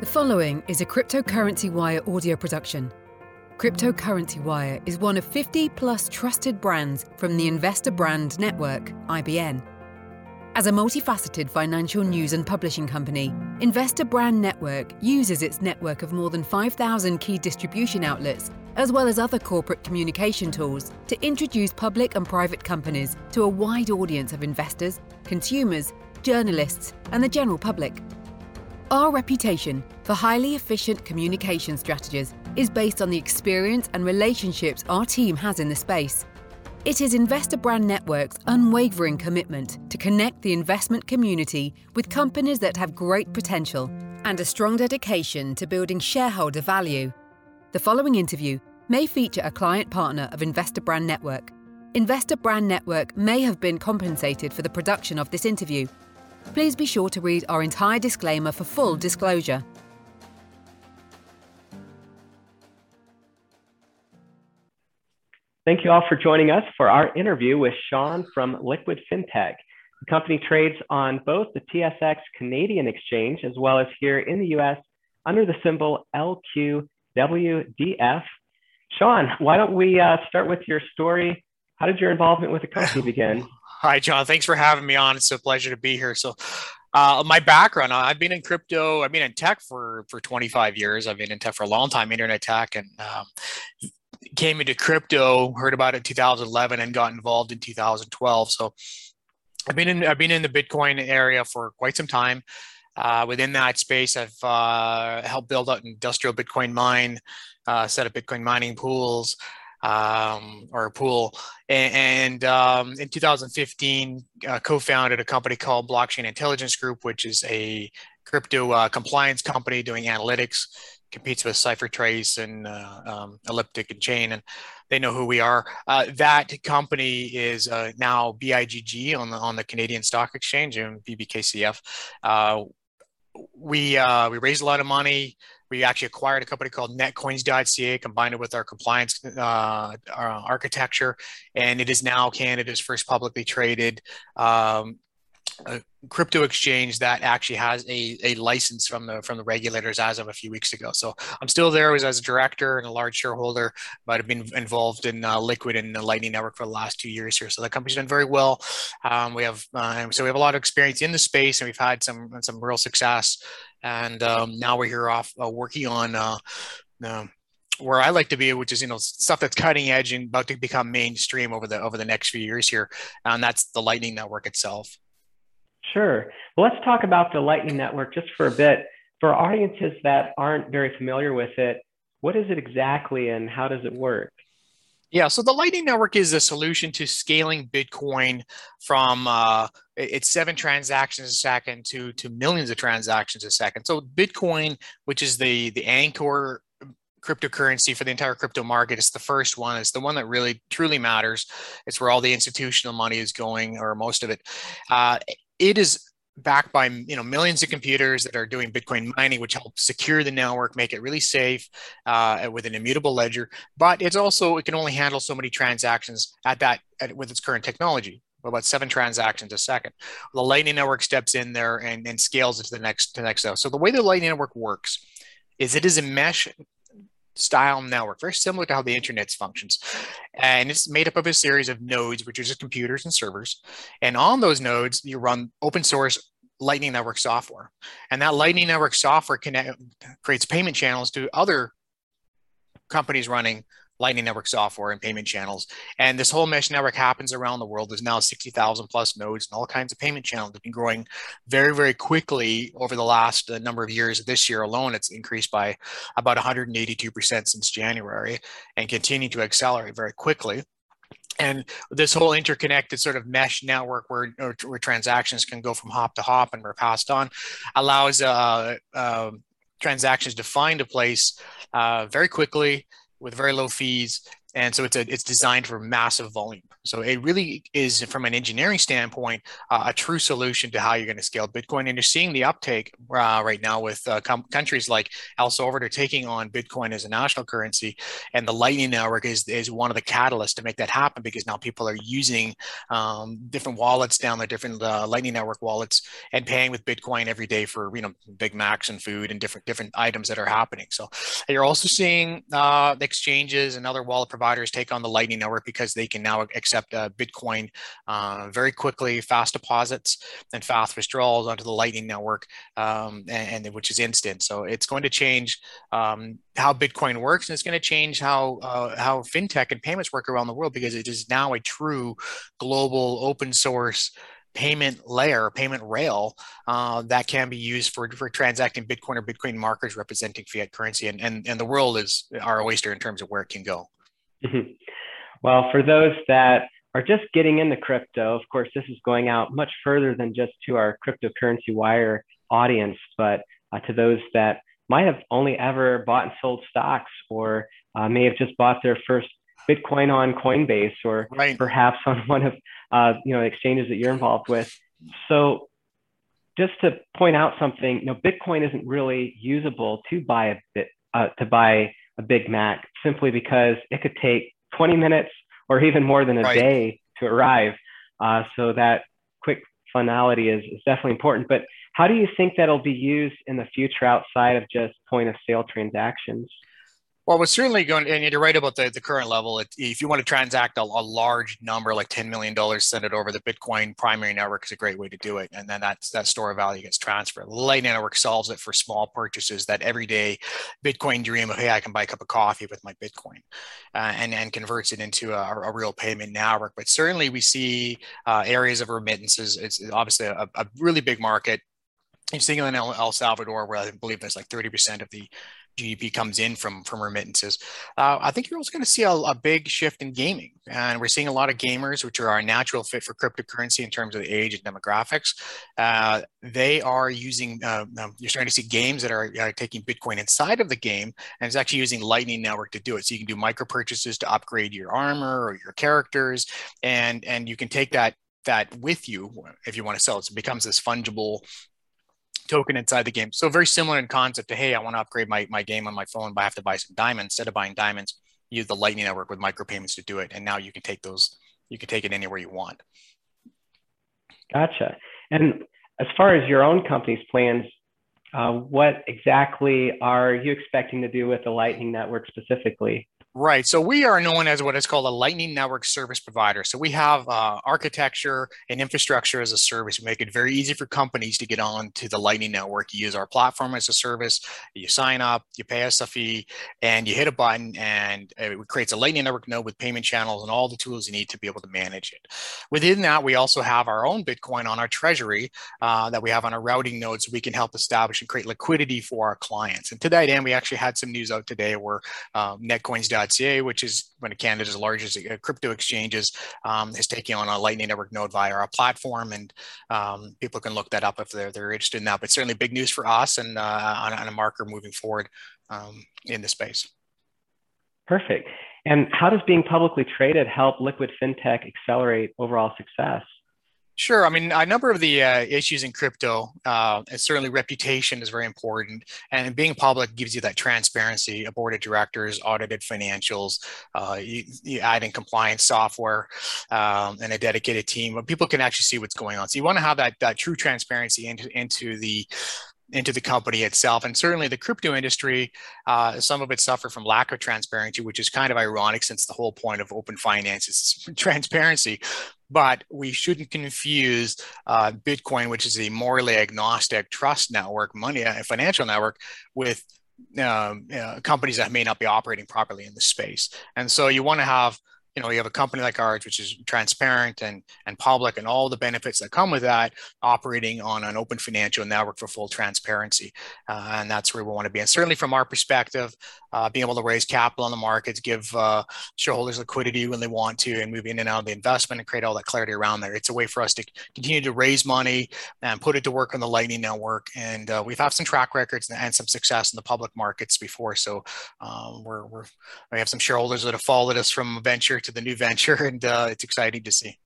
The following is a Cryptocurrency Wire audio production. Cryptocurrency Wire is one of 50 plus trusted brands from the Investor Brand Network, IBN. As a multifaceted financial news and publishing company, Investor Brand Network uses its network of more than 5,000 key distribution outlets, as well as other corporate communication tools, to introduce public and private companies to a wide audience of investors, consumers, journalists, and the general public. Our reputation for highly efficient communication strategies is based on the experience and relationships our team has in the space. It is Investor Brand Network's unwavering commitment to connect the investment community with companies that have great potential and a strong dedication to building shareholder value. The following interview may feature a client partner of Investor Brand Network. Investor Brand Network may have been compensated for the production of this interview. Please be sure to read our entire disclaimer for full disclosure. Thank you all for joining us for our interview with Shone from LQwD FinTech. The company trades on both the TSX Canadian Exchange as well as here in the US under the symbol LQWDF. Shone, why don't we uh, start with your story? How did your involvement with the company begin? Hi, John. Thanks for having me on. It's a pleasure to be here. So, uh, my background, I've been in crypto, I've been in tech for, for 25 years. I've been in tech for a long time, internet tech, and um, came into crypto, heard about it in 2011 and got involved in 2012. So, I've been in, I've been in the Bitcoin area for quite some time. Uh, within that space, I've uh, helped build out industrial Bitcoin mine, uh, set up Bitcoin mining pools, um, or a pool. And, and um, in 2015, uh, co-founded a company called Blockchain Intelligence Group, which is a crypto uh, compliance company doing analytics. Competes with CipherTrace and uh, um, Elliptic and Chain, and they know who we are. Uh, that company is uh, now BIGG on the on the Canadian Stock Exchange and BBKCF. Uh, we we raised a lot of money we actually acquired a company called netcoins.ca, combined it with our compliance uh, our architecture, and it is now Canada's first publicly traded um, crypto exchange that actually has a, a license from the from the regulators as of a few weeks ago. So I'm still there as, as a director and a large shareholder, but I've been involved in uh, LQwD and the Lightning Network for the last two years here. So the company's done very well. Um, we have uh, so we have a lot of experience in the space, and we've had some some real success. And um, now we're here off uh, working on. Uh, where I like to be, which is you know stuff that's cutting edge and about to become mainstream over the over the next few years here, and that's the Lightning Network itself. Sure. Well, let's talk about the Lightning Network just for a bit. For audiences that aren't very familiar with it, what is it exactly and how does it work? Yeah, so the Lightning Network is a solution to scaling Bitcoin from uh, it's seven transactions a second to to millions of transactions a second. So Bitcoin, which is the the anchor cryptocurrency for the entire crypto market. It's the first one. It's the one that really truly matters. It's where all the institutional money is going, or most of it. Uh, it is backed by you know millions of computers that are doing Bitcoin mining, which helps secure the network, make it really safe uh, with an immutable ledger. But it's also it can only handle so many transactions at that at, with its current technology. About seven transactions a second. The Lightning Network steps in there and, and scales it to the next to the next level. So the way the Lightning Network works is it is a mesh style network, very similar to how the internet functions. And it's made up of a series of nodes, which are just computers and servers. And on those nodes, you run open source Lightning Network software. And that Lightning Network software connect, creates payment channels to other companies running Lightning Network software and payment channels. And this whole mesh network happens around the world. There's now 60,000 plus nodes and all kinds of payment channels. Have been growing very, very quickly over the last uh, number of years. This year alone, it's increased by about 182% since January and continue to accelerate very quickly. And this whole interconnected sort of mesh network where, where transactions can go from hop to hop and are passed on allows uh, uh, transactions to find a place uh, very quickly with very low fees and so it's a it's designed for massive volume. So it really is, from an engineering standpoint, uh, a true solution to how you're going to scale Bitcoin. And you're seeing the uptake uh, right now with uh, com- countries like El Salvador taking on Bitcoin as a national currency, and the Lightning Network is is one of the catalysts to make that happen because now people are using um, different wallets down there, different uh, Lightning Network wallets, and paying with Bitcoin every day for you know Big Macs and food and different different items that are happening. So you're also seeing uh, exchanges and other wallet providers take on the Lightning Network because they can now accept uh, Bitcoin uh, very quickly, fast deposits and fast withdrawals onto the Lightning Network, um, and, and, which is instant. So it's going to change um, how Bitcoin works, and it's going to change how uh, how fintech and payments work around the world because it is now a true global open source payment layer, payment rail uh, that can be used for, for transacting Bitcoin or Bitcoin markers representing fiat currency. And, and, and the world is our oyster in terms of where it can go. Mm-hmm. Well, for those that are just getting into crypto, of course, this is going out much further than just to our cryptocurrency wire audience, but uh, to those that might have only ever bought and sold stocks or uh, may have just bought their first Bitcoin on Coinbase or right. perhaps on one of uh, you know exchanges that you're involved with. So just to point out something, you know, Bitcoin isn't really usable to buy a bit uh, to buy a Big Mac simply because it could take 20 minutes or even more than a right. day to arrive. Uh, so that quick finality is, is definitely important. But how do you think that'll be used in the future outside of just point of sale transactions? Well, we're certainly going, and you're right about the, the current level. It, if you want to transact a, a, large number, like $10 million, send it over the Bitcoin primary network is a great way to do it. And then that's, that store of value gets transferred. Lightning Network solves it for small purchases that everyday Bitcoin dream of, hey, I can buy a cup of coffee with my Bitcoin uh, and, and converts it into a, a, real payment network. But certainly we see uh, areas of remittances. It's obviously a, a really big market. You're seeing in El Salvador, where I believe there's like 30% of the GDP comes in from from remittances. Uh, I think you're also going to see a, a, big shift in gaming, and we're seeing a lot of gamers, which are our natural fit for cryptocurrency in terms of the age and demographics. Uh, they are using. Uh, you're starting to see games that are, are, taking Bitcoin inside of the game, and it's actually using Lightning Network to do it. So you can do micro purchases to upgrade your armor or your characters, and and you can take that that with you if you want to sell it. So it becomes this fungible token inside the game. So very similar in concept to, hey, I want to upgrade my, my game on my phone, but I have to buy some diamonds. Instead of buying diamonds, use the Lightning Network with micropayments to do it. And now you can take those, you can take it anywhere you want. Gotcha. And as far as your own company's plans, uh, what exactly are you expecting to do with the Lightning Network specifically? Right. So we are known as what is called a Lightning Network service provider. So we have uh, architecture and infrastructure as a service. We make it very easy for companies to get on to the Lightning Network. You use our platform as a service. You sign up, you pay us a fee, and you hit a button, and it creates a Lightning Network node with payment channels and all the tools you need to be able to manage it. Within that, we also have our own Bitcoin on our treasury uh, that we have on our routing node, so we can help establish and create liquidity for our clients. And to that end, we actually had some news out today where uh, Netcoins Which is one of Canada's largest uh, crypto exchanges, um, is taking on a Lightning Network node via our platform, and um, people can look that up if they're, they're interested in that. But certainly, big news for us and uh, on, on, a marker moving forward um, in the space. Perfect. And how does being publicly traded help LQwD FinTech accelerate overall success? Sure. I mean, a number of the uh, issues in crypto, uh, certainly reputation is very important. And being public gives you that transparency, a board of directors, audited financials, uh, you, you, add in compliance software um, and a dedicated team. But people can actually see what's going on. So you want to have that, that true transparency into, into the into the company itself. And certainly the crypto industry, uh, some of it suffer from lack of transparency, which is kind of ironic since the whole point of open finance is transparency. But we shouldn't confuse uh, Bitcoin, which is a morally agnostic trust network, money, a financial network, with um, companies that may not be operating properly in the space. And so you want to have you know you have a company like ours which is transparent and and public and all the benefits that come with that operating on an open financial network for full transparency. Uh, and that's where we want to be. And certainly from our perspective uh, being able to raise capital on the markets give uh, shareholders liquidity when they want to and move in and out of the investment and create all that clarity around there it's a way for us to continue to raise money and put it to work on the lightning network. And uh, we've had some track records and some success in the public markets before. So um, we're, we're we have some shareholders that have followed us from venture to the new venture, and uh, it's exciting to see.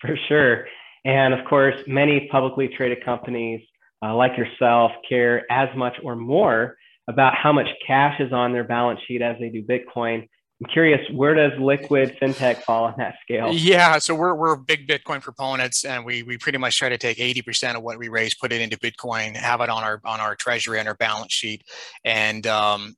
For sure. And of course, many publicly traded companies uh, like yourself care as much or more about how much cash is on their balance sheet as they do Bitcoin. I'm curious, where does LQwD fintech fall on that scale? Yeah, so we're, we're big Bitcoin proponents, and we, we pretty much try to take 80% of what we raise, put it into Bitcoin, have it on our on our treasury and our balance sheet, and um,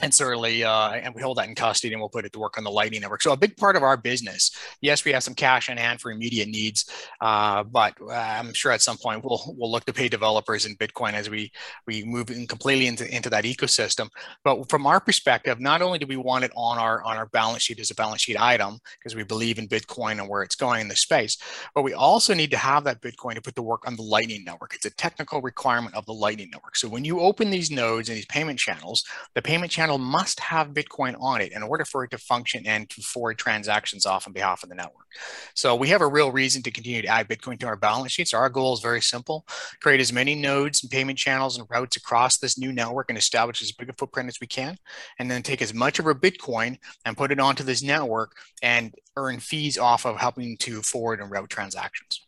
and certainly uh, and we hold that in custody and we'll put it to work on the lightning network. So a big part of our business yes we have some cash in hand for immediate needs uh, but uh, i'm sure at some point we'll we'll look to pay developers in bitcoin as we we move in completely into, into that ecosystem. But from our perspective not only do we want it on our on our balance sheet as a balance sheet item because we believe in bitcoin and where it's going in the space but we also need to have that bitcoin to put to work on the lightning network. It's a technical requirement of the lightning network. So when you open these nodes and these payment channels the payment channel channel must have Bitcoin on it in order for it to function and to forward transactions off on behalf of the network. So we have a real reason to continue to add Bitcoin to our balance sheets. Our goal is very simple, create as many nodes and payment channels and routes across this new network and establish as big a footprint as we can. And then take as much of our Bitcoin and put it onto this network and earn fees off of helping to forward and route transactions.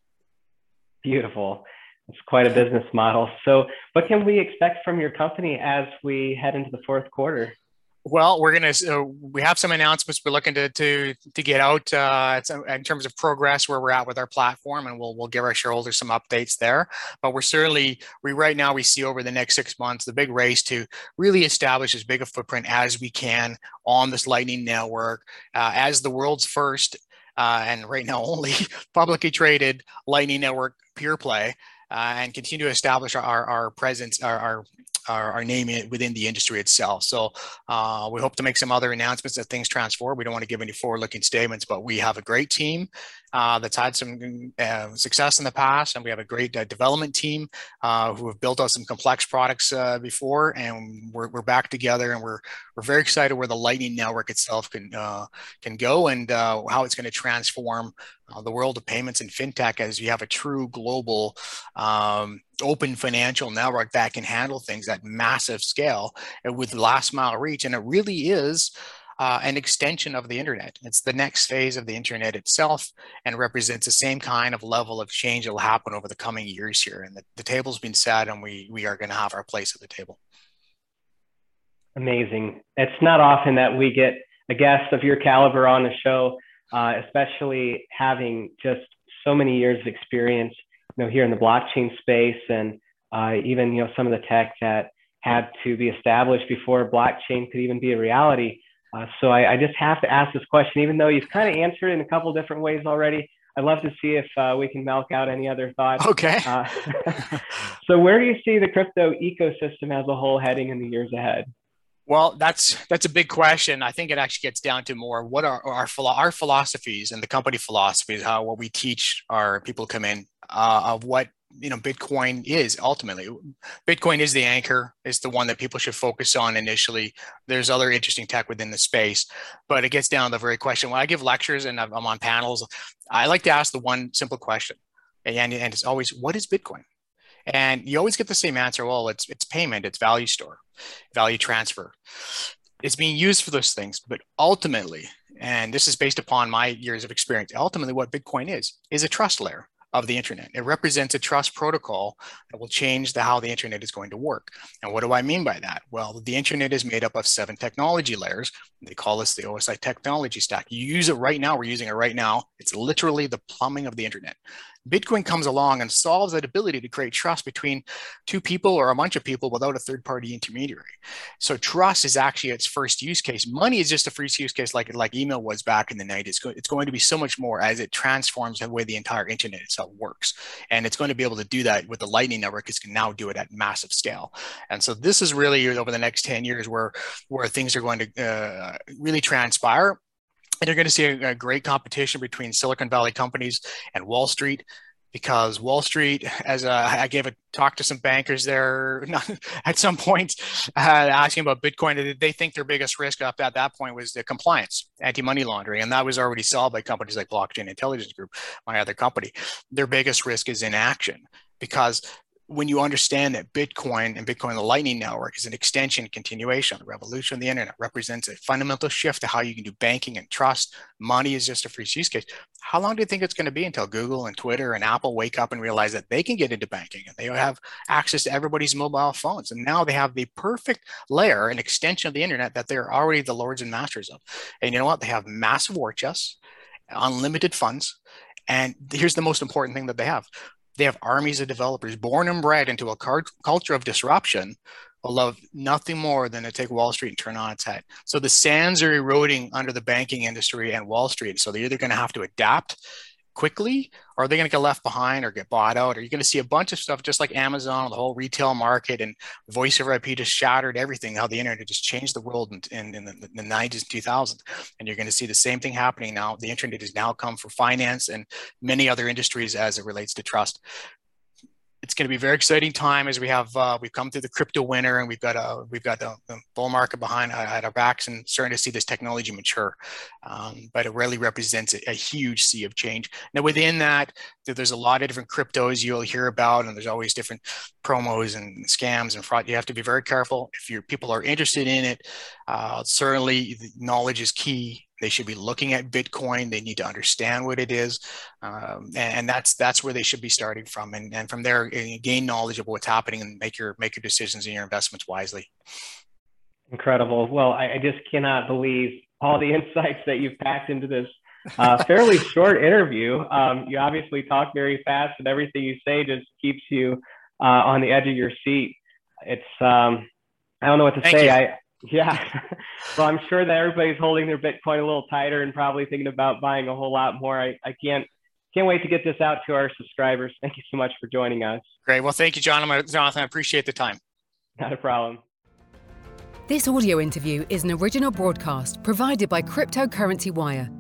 Beautiful. It's quite a business model. So, what can we expect from your company as we head into the fourth quarter? Well, we're gonna uh, we have some announcements we're looking to to to get out uh, in terms of progress where we're at with our platform, and we'll we'll give our shareholders some updates there. But we're certainly we right now we see over the next six months the big race to really establish as big a footprint as we can on this Lightning network uh, as the world's first uh, and right now only publicly traded Lightning network pure play and continue to establish our, our presence, our, our our, our name within the industry itself. So uh, we hope to make some other announcements as things transform. We don't want to give any forward-looking statements, but we have a great team uh, that's had some uh, success in the past, and we have a great uh, development team uh, who have built out some complex products uh, before, and we're, we're back together, and we're we're very excited where the Lightning Network itself can can go and how it's going to transform the world of payments and fintech as you have a true global um, open financial network that can handle things at massive scale with last mile reach, and it really is uh, an extension of the internet. It's the next phase of the internet itself and represents the same kind of level of change that will happen over the coming years here. And the, the table's been set and we, we are going to have our place at the table. Amazing. It's not often that we get a guest of your caliber on the show, uh, especially having just so many years of experience, you know, here in the blockchain space and uh, even, you know, some of the tech that had to be established before blockchain could even be a reality. Uh, so I, I, just have to ask this question, even though you've kind of answered it in a couple different ways already. I'd love to see if uh, we can milk out any other thoughts. Okay. Uh, so where do you see the crypto ecosystem as a whole heading in the years ahead? Well, that's that's a big question. I think it actually gets down to more what are our our philosophies and the company philosophies, how what we teach our people come in uh, of what you know bitcoin is ultimately bitcoin is the anchor is the one that people should focus on initially. There's other interesting tech within the space but it gets down to the very question. When i give lectures and i'm on panels i like to ask the one simple question and, and it's always what is bitcoin? And you always get the same answer well it's it's payment it's value store value transfer. It's being used for those things. But ultimately and this is based upon my years of experience ultimately what bitcoin is is a trust layer of the internet. It represents a trust protocol that will change the, how the internet is going to work. And what do I mean by that? Well, the internet is made up of seven technology layers. They call this the OSI technology stack. You use it right now. We're using it right now. It's literally the plumbing of the internet. Bitcoin comes along and solves that ability to create trust between two people or a bunch of people without a third party intermediary. So trust is actually its first use case. Money is just a first use case like, like email was back in the 90s. It's, go, it's going to be so much more as it transforms the way the entire internet itself works. And it's going to be able to do that with the Lightning Network. It can now do it at massive scale. And so this is really over the next 10 years where, where things are going to uh, really transpire and you're going to see a, a, great competition between Silicon Valley companies and Wall Street because Wall Street, as a, I gave a talk to some bankers there at some point, uh, asking about Bitcoin, they think their biggest risk up at that point was the compliance, anti-money laundering, and that was already solved by companies like Blockchain Intelligence Group, my other company. Their biggest risk is inaction because when you understand that Bitcoin and Bitcoin, the Lightning Network, is an extension, continuation, the revolution of the internet, represents a fundamental shift to how you can do banking and trust. Money is just a free use case. How long do you think it's going to be until Google and Twitter and Apple wake up and realize that they can get into banking and they have access to everybody's mobile phones? And now they have the perfect layer, an extension of the internet that they're already the lords and masters of. And you know what? They have massive war chests, unlimited funds. And here's the most important thing that they have they have armies of developers born and bred into a car- culture of disruption will love nothing more than to take Wall Street and turn on its head. So the sands are eroding under the banking industry and Wall Street. So they're either going to have to adapt quickly or are they going to get left behind or get bought out? Or you're going to see a bunch of stuff just like Amazon, the whole retail market and voice over IP just shattered everything, how the internet just changed the world in, in, in the, the 90s and 2000s. And you're going to see the same thing happening now. The internet has now come for finance and many other industries as it relates to trust it's going to be very exciting time as we have uh, we've come through the crypto winter and we've got a we've got the, the bull market behind uh, at our backs and starting to see this technology mature. Um, but it really represents a, a, huge sea of change. Now within that, there's a lot of different cryptos you'll hear about, and there's always different promos and scams and fraud. You have to be very careful if your people are interested in it. Uh, certainly, knowledge is key they should be looking at Bitcoin. They need to understand what it is, um, and, and, that's that's where they should be starting from. And, and from there, eh, gain knowledge of what's happening and make your make your decisions and your investments wisely. Incredible. Well, I, I just cannot believe all the insights that you've packed into this uh, fairly short interview. Um, you obviously talk very fast, and everything you say just keeps you uh, on the edge of your seat. It's um, I don't know what to Thank say. You. I yeah. well, I'm sure that everybody's holding their Bitcoin a little tighter and probably thinking about buying a whole lot more. I, I can't can't wait to get this out to our subscribers. Thank you so much for joining us. Great. Well, thank you, John. Jonathan, I appreciate the time. Not a problem. This audio interview is an original broadcast provided by Cryptocurrency Wire.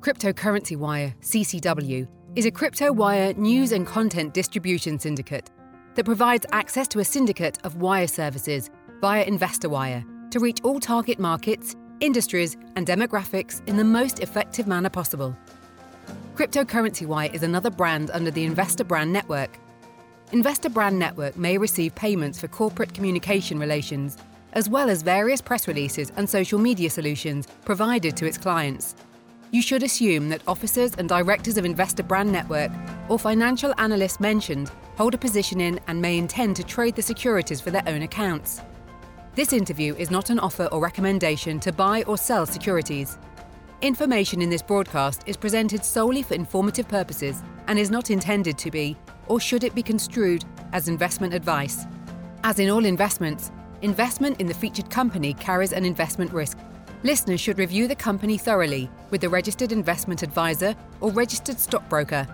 Cryptocurrency Wire, CCW, is a crypto wire news and content distribution syndicate that provides access to a syndicate of wire services via InvestorWire to reach all target markets, industries, and demographics in the most effective manner possible. Cryptocurrency Wire is another brand under the Investor Brand Network. Investor Brand Network may receive payments for corporate communication relations, as well as various press releases and social media solutions provided to its clients. You should assume that officers and directors of Investor Brand Network or financial analysts mentioned hold a position in and may intend to trade the securities for their own accounts. This interview is not an offer or recommendation to buy or sell securities. Information in this broadcast is presented solely for informative purposes and is not intended to be, or should it be construed, as investment advice. As in all investments, investment in the featured company carries an investment risk. Listeners should review the company thoroughly with the registered investment advisor or registered stockbroker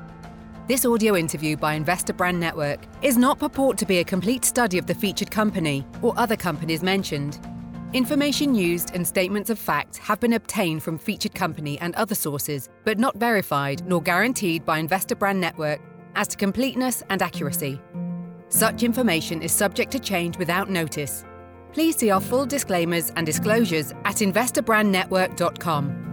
this audio interview by Investor Brand Network is not purport to be a complete study of the featured company or other companies mentioned. Information used and statements of fact have been obtained from featured company and other sources, but not verified nor guaranteed by Investor Brand Network as to completeness and accuracy. Such information is subject to change without notice. Please see our full disclaimers and disclosures at investorbrandnetwork.com.